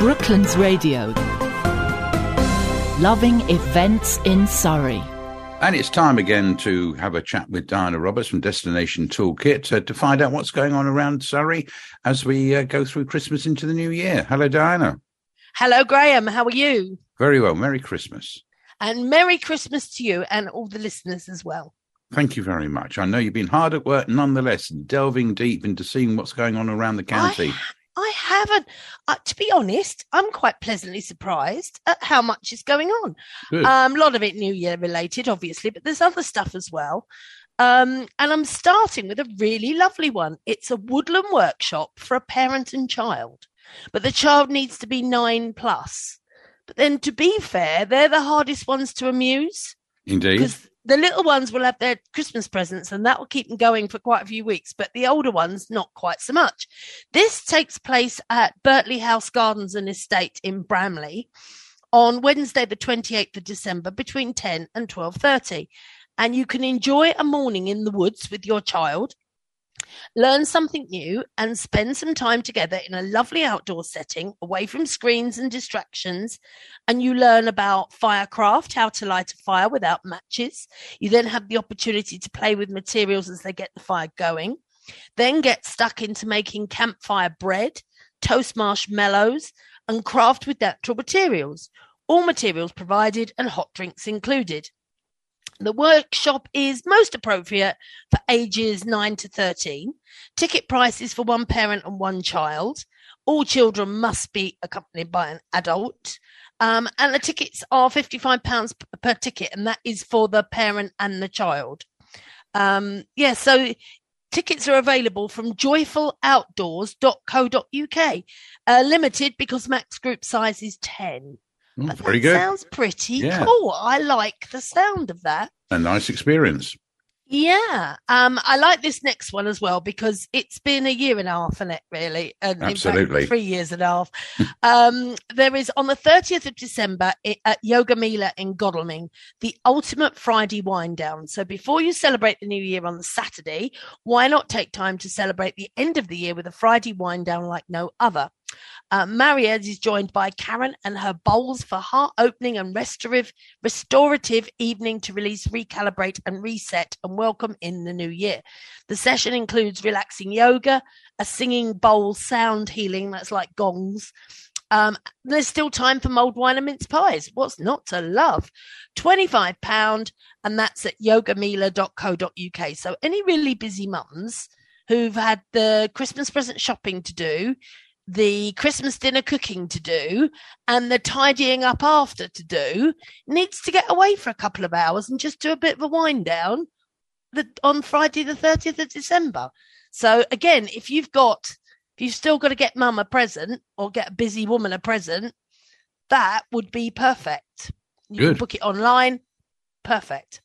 Brooklands Radio. Loving events in Surrey. And it's time again to have a chat with Diana Roberts from Destination Toolkit uh, to find out what's going on around Surrey as we uh, go through Christmas into the new year. Hello, Diana. Hello, Graham. How are you? Very well. Merry Christmas. And Merry Christmas to you and all the listeners as well. Thank you very much. I know you've been hard at work nonetheless, delving deep into seeing what's going on around the county. I, I haven't. Uh, to be honest, I'm quite pleasantly surprised at how much is going on. Um, a lot of it New Year related, obviously, but there's other stuff as well. Um, and I'm starting with a really lovely one. It's a woodland workshop for a parent and child, but the child needs to be nine plus. But then, to be fair, they're the hardest ones to amuse Indeed. because the little ones will have their Christmas presents and that will keep them going for quite a few weeks, but the older ones, not quite so much. This takes place at Birtley House Gardens and Estate in Bramley on Wednesday, the 28th of December between 10 and 12.30. And you can enjoy a morning in the woods with your child, learn something new and spend some time together in a lovely outdoor setting away from screens and distractions. And you learn about firecraft, how to light a fire without matches. You then have the opportunity to play with materials as they get the fire going. Then get stuck into making campfire bread, toast marshmallows, and craft with natural materials. All materials provided and hot drinks included. The workshop is most appropriate for ages 9 to 13. Ticket prices for one parent and one child. All children must be accompanied by an adult. Um, and the tickets are £55 per ticket, and that is for the parent and the child. Um, yeah, so tickets are available from joyfuloutdoors.co.uk. Uh, limited because max group size is 10. Oh, But very that good. Sounds pretty Yeah. cool. I like the sound of that. A nice experience. Yeah. Um, I like this next one as well because it's been a year and a half in it, really. And in fact, Absolutely. three years and a half. um, there is on the 30th of December at Yoga Mila in Godalming, the ultimate Friday wind down. So before you celebrate the new year on the Saturday, why not take time to celebrate the end of the year with a Friday wind down like no other? Uh, is joined by Karen and her bowls for heart opening and restorative, restorative evening to release, recalibrate, and reset and welcome in the new year. The session includes relaxing yoga, a singing bowl sound healing that's like gongs. Um, there's still time for mulled wine and mince pies. What's not to love? £25, and that's at yogamila.co.uk. So, any really busy mums who've had the Christmas present shopping to do, the Christmas dinner cooking to do, and the tidying up after to do, needs to get away for a couple of hours and just do a bit of a wind down the, on Friday, the 30th of December. So, again, if you've got, if you've still got to get mum a present or get a busy woman a present, that would be perfect. You can book it online. Perfect.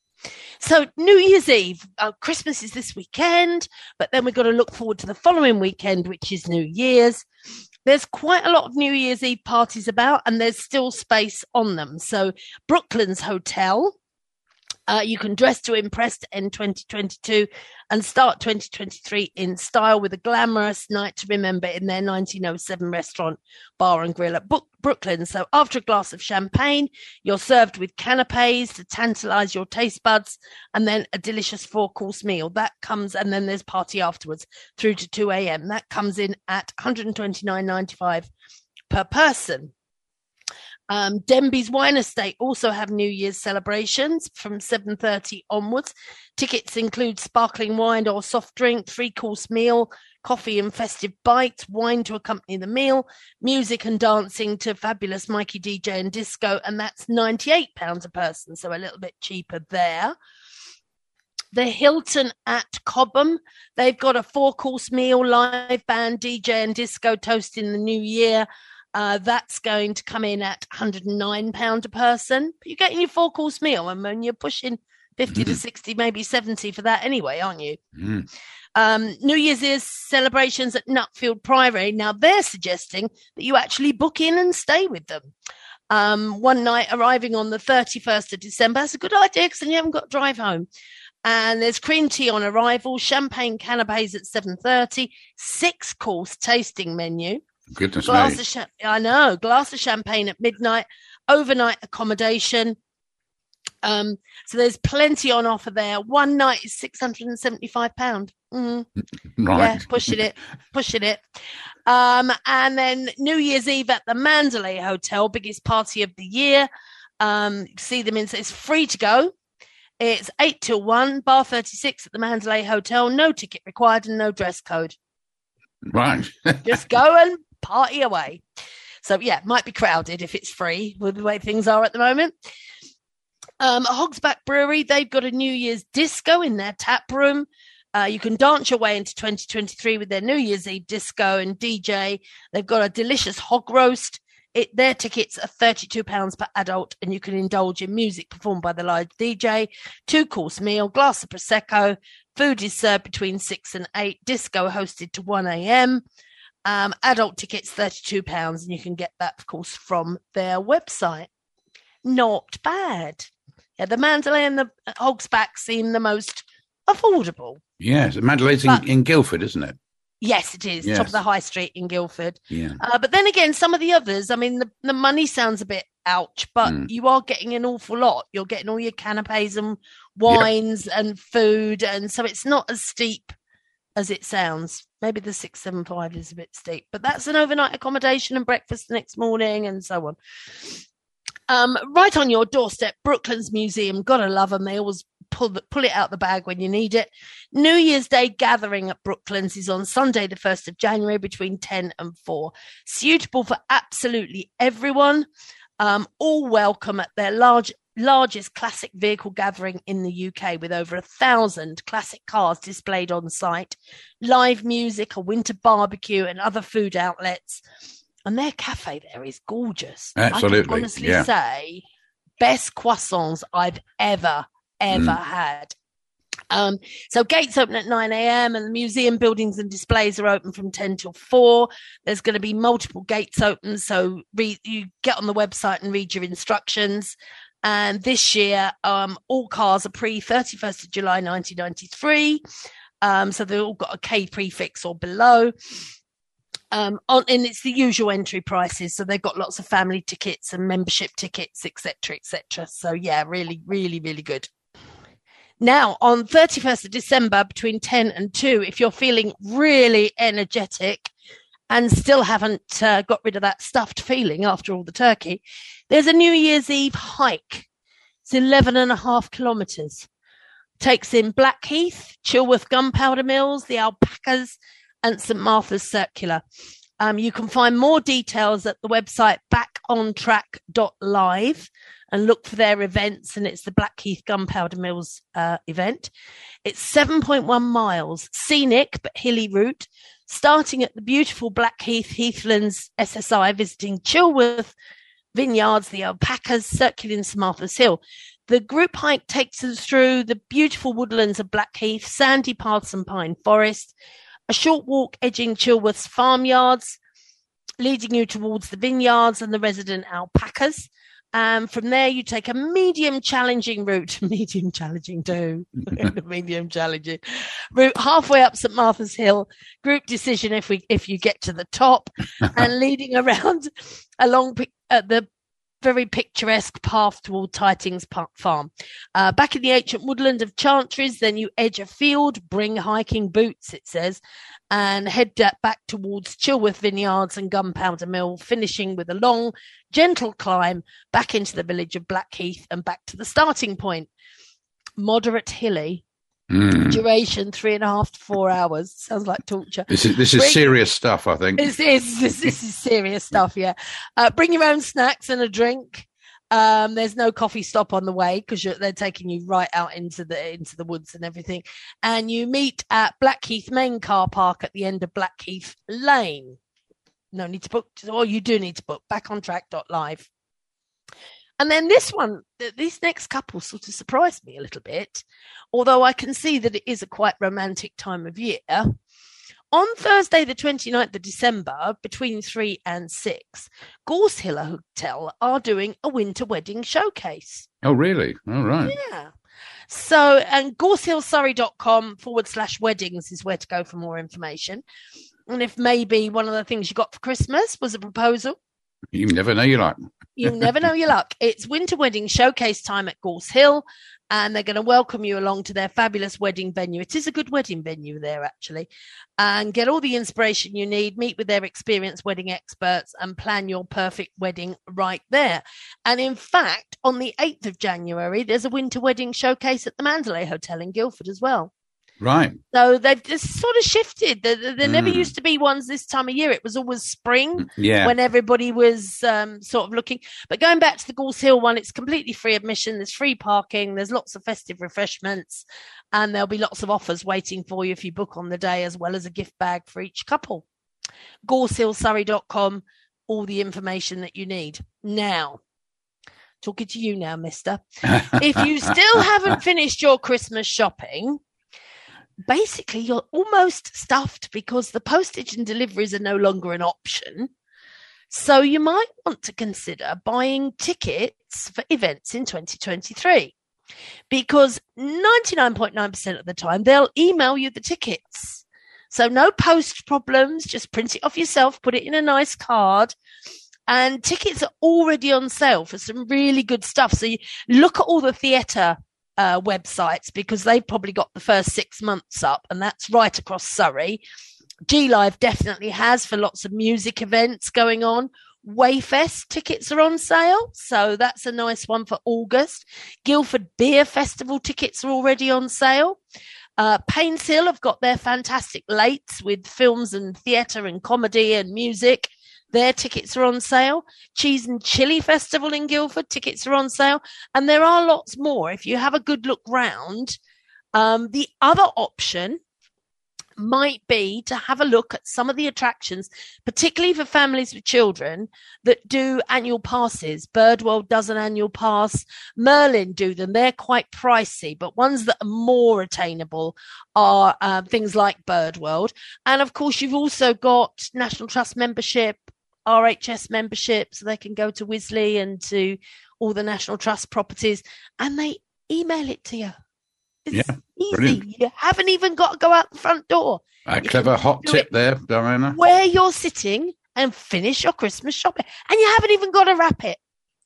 So, New Year's Eve, uh, Christmas is this weekend, but then we've got to look forward to the following weekend, which is New Year's. There's quite a lot of New Year's Eve parties about, and there's still space on them. So, Brooklands Hotel, uh, you can dress to impress to end 2022 and start 2023 in style with a glamorous night to remember in their 1907 restaurant, bar and grill at Brook- Brooklyn. So after a glass of champagne, you're served with canapes to tantalize your taste buds and then a delicious four course meal. That comes, and then there's party afterwards through to 2 a.m. That comes in at 129.95 per person. Um, Denbies Wine Estate also have New Year's celebrations from 7.30 onwards. Tickets include sparkling wine or soft drink, three-course meal, coffee and festive bites, wine to accompany the meal, music and dancing to fabulous Mikey DJ and disco, and that's £98 a person, so a little bit cheaper there. The Hilton at Cobham, they've got a four-course meal, live band, DJ and disco toast in the new year. Uh, that's going to come in at £109 a person. But you're getting your four course meal, and when you're pushing 50 to 60, maybe 70 for that anyway, aren't you? Mm. Um, New Year's Eve celebrations at Nutfield Priory. Now they're suggesting that you actually book in and stay with them. Um, one night arriving on the 31st of December. That's a good idea because then you haven't got to drive home. And there's cream tea on arrival, champagne canapes at 7.30, six course tasting menu Goodness glass me. of cha- I know, glass of champagne at midnight, overnight accommodation. Um, so there's plenty on offer there. One night is six hundred and seventy-five pound. Mm, Right. Yeah, pushing it, pushing it. Um, and then New Year's Eve at the Mandolay Hotel, biggest party of the year. Um, see them in. It's free to go. It's eight till one, bar thirty-six at the Mandolay Hotel. No ticket required and no dress code. Right. Just go and party away. So yeah, might be crowded if it's free with the way things are at the moment. Um, Hogsback Brewery, they've got a New Year's disco in their tap room. Uh, you can dance your way into 2023 with their New Year's Eve disco and DJ. They've got a delicious hog roast. It, their tickets are £32 per adult, and you can indulge in music performed by the live DJ, two course meal, glass of Prosecco. Food is served between 6 and 8. Disco hosted to 1 a.m. Um, adult tickets £32, and you can get that, of course, from their website. Not bad. Yeah, the Mandolay and the Hogsback seem the most affordable. yes. Mandolay's in, But- in Guildford, isn't it? Yes, it is. Top of the high street in Guildford. Yeah. Uh, but then again, some of the others, I mean, the, the money sounds a bit ouch, but Mm. you are getting an awful lot. You're getting all your canapes and wines and food. And so it's not as steep as it sounds. Maybe the 675 is a bit steep, but that's an overnight accommodation and breakfast the next morning and so on. Um, right on your doorstep, Brooklands Museum. Gotta love them. They always pull the, pull it out the bag when you need it. New Year's Day gathering at Brooklands is on Sunday, the 1st of January, between 10 and 4. Suitable for absolutely everyone. Um, all welcome at their large, largest classic vehicle gathering in the UK with over a thousand classic cars displayed on site, live music, a winter barbecue, and other food outlets. And their cafe there is gorgeous. I Absolutely, can honestly yeah. say, best croissants I've ever, ever Mm. had. Um, so gates open at 9 a.m. and the museum buildings and displays are open from 10 till 4. There's going to be multiple gates open. So read, you get on the website and read your instructions. And this year, um, all cars are pre 31st of July 1993. Um, so they've all got a K prefix or below. Um, on, and it's the usual entry prices. So they've got lots of family tickets and membership tickets, etc., etc. So yeah, really, really, really good. Now, on 31st of December between 10 and 2, if you're feeling really energetic and still haven't uh, got rid of that stuffed feeling after all the turkey, there's a New Year's Eve hike. It's 11 and a half kilometres. Takes in Blackheath, Chilworth Gunpowder Mills, the Alpacas, and St Martha's Circular. Um, you can find more details at the website backontrack.live and look for their events. And it's the Blackheath Gunpowder Mills uh, event. It's 7.1 miles, scenic but hilly route, starting at the beautiful Blackheath Heathlands SSI, visiting Chilworth Vineyards, the Alpacas, circling St Martha's Hill. The group hike takes us through the beautiful woodlands of Blackheath, sandy paths and pine forest, a short walk edging Chilworth's farmyards, leading you towards the vineyards and the resident alpacas. Um, from there, you take a medium challenging route, medium challenging too, medium challenging route. Halfway up St Martha's Hill. Group decision if we if you get to the top, and leading around along uh, the very picturesque path toward Titings Park Farm. Uh, back in the ancient woodland of Chantries, then you edge a field, bring hiking boots, it says, and head back towards Chilworth Vineyards and Gunpowder Mill, finishing with a long, gentle climb back into the village of Blackheath and back to the starting point. Moderate hilly, Mm. duration three and a half to four hours. Sounds like torture. This is this is Bring- serious stuff, I think. This is this, this is serious stuff. Yeah, uh, bring your own snacks and a drink. Um, there's no coffee stop on the way because they're taking you right out into the into the woods and everything. And you meet at Blackheath main car park at the end of Blackheath Lane. No need to book, or you do need to book. Back on track.live. And then this one, th- these next couple sort of surprised me a little bit, although I can see that it is a quite romantic time of year. On Thursday, the 29th of December, between 3 and 6, Gorse Hill Hotel are doing a winter wedding showcase. Oh, really? All right. Yeah. So, and gorsehillsurrey.com forward slash weddings is where to go for more information. And if maybe one of the things you got for Christmas was a proposal, You never know you like. You never know your luck. It's Winter Wedding Showcase time at Gorse Hill, and they're going to welcome you along to their fabulous wedding venue. It is a good wedding venue there, actually, and get all the inspiration you need, meet with their experienced wedding experts, and plan your perfect wedding right there. And in fact, on the 8th of January, there's a Winter Wedding Showcase at the Mandolay Hotel in Guildford as well. Right. So they've just sort of shifted. There, there, there never Mm. used to be ones this time of year. It was always spring Yeah. when everybody was um, sort of looking. But going back to the Gorse Hill one, it's completely free admission. There's free parking. There's lots of festive refreshments, and there'll be lots of offers waiting for you if you book on the day, as well as a gift bag for each couple. GorseHillSurrey.com, all the information that you need. Now, talking to you now, Mister. If you still haven't finished your Christmas shopping, basically you're almost stuffed because the postage and deliveries are no longer an option. So you might want to consider buying tickets for events in 2023 because 99.9% of the time they'll email you the tickets. So no post problems, just print it off yourself, put it in a nice card. And tickets are already on sale for some really good stuff. So you look at all the theatre uh, websites because they've probably got the first six months up, and that's right across Surrey. G Live definitely has for lots of music events going on. Weyfest tickets are on sale, so that's a nice one for August. Guildford Beer Festival tickets are already on sale. Uh, Painshill have got their fantastic lates with films and theatre and comedy and music. Their tickets are on sale. Cheese and Chili Festival in Guildford tickets are on sale, and there are lots more. If you have a good look round, um, the other option might be to have a look at some of the attractions, particularly for families with children that do annual passes. Birdworld does an annual pass. Merlin do them. They're quite pricey, but ones that are more attainable are uh, things like Birdworld. And of course, you've also got National Trust membership, RHS membership, so they can go to Wisley and to all the National Trust properties and they email it to you. It's Yeah, easy. brilliant. You haven't even got to go out the front door. A You clever hot tip there, Diana. Where you're sitting and finish your Christmas shopping. And you haven't even got to wrap it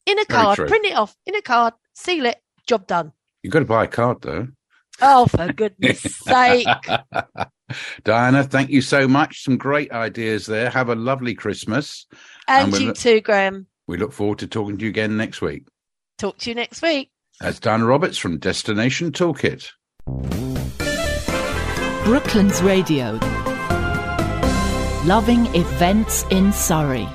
in a Very card, true. print it off in a card, seal it, job done. You've got to buy a card, though. Oh, for goodness sake. Diana, thank you so much. Some great ideas there. Have a lovely Christmas. And And you look- too, Graham. We look forward to talking to you again next week. Talk to you next week. That's Diana Roberts from Destination Toolkit. Brooklands Radio. Loving events in Surrey.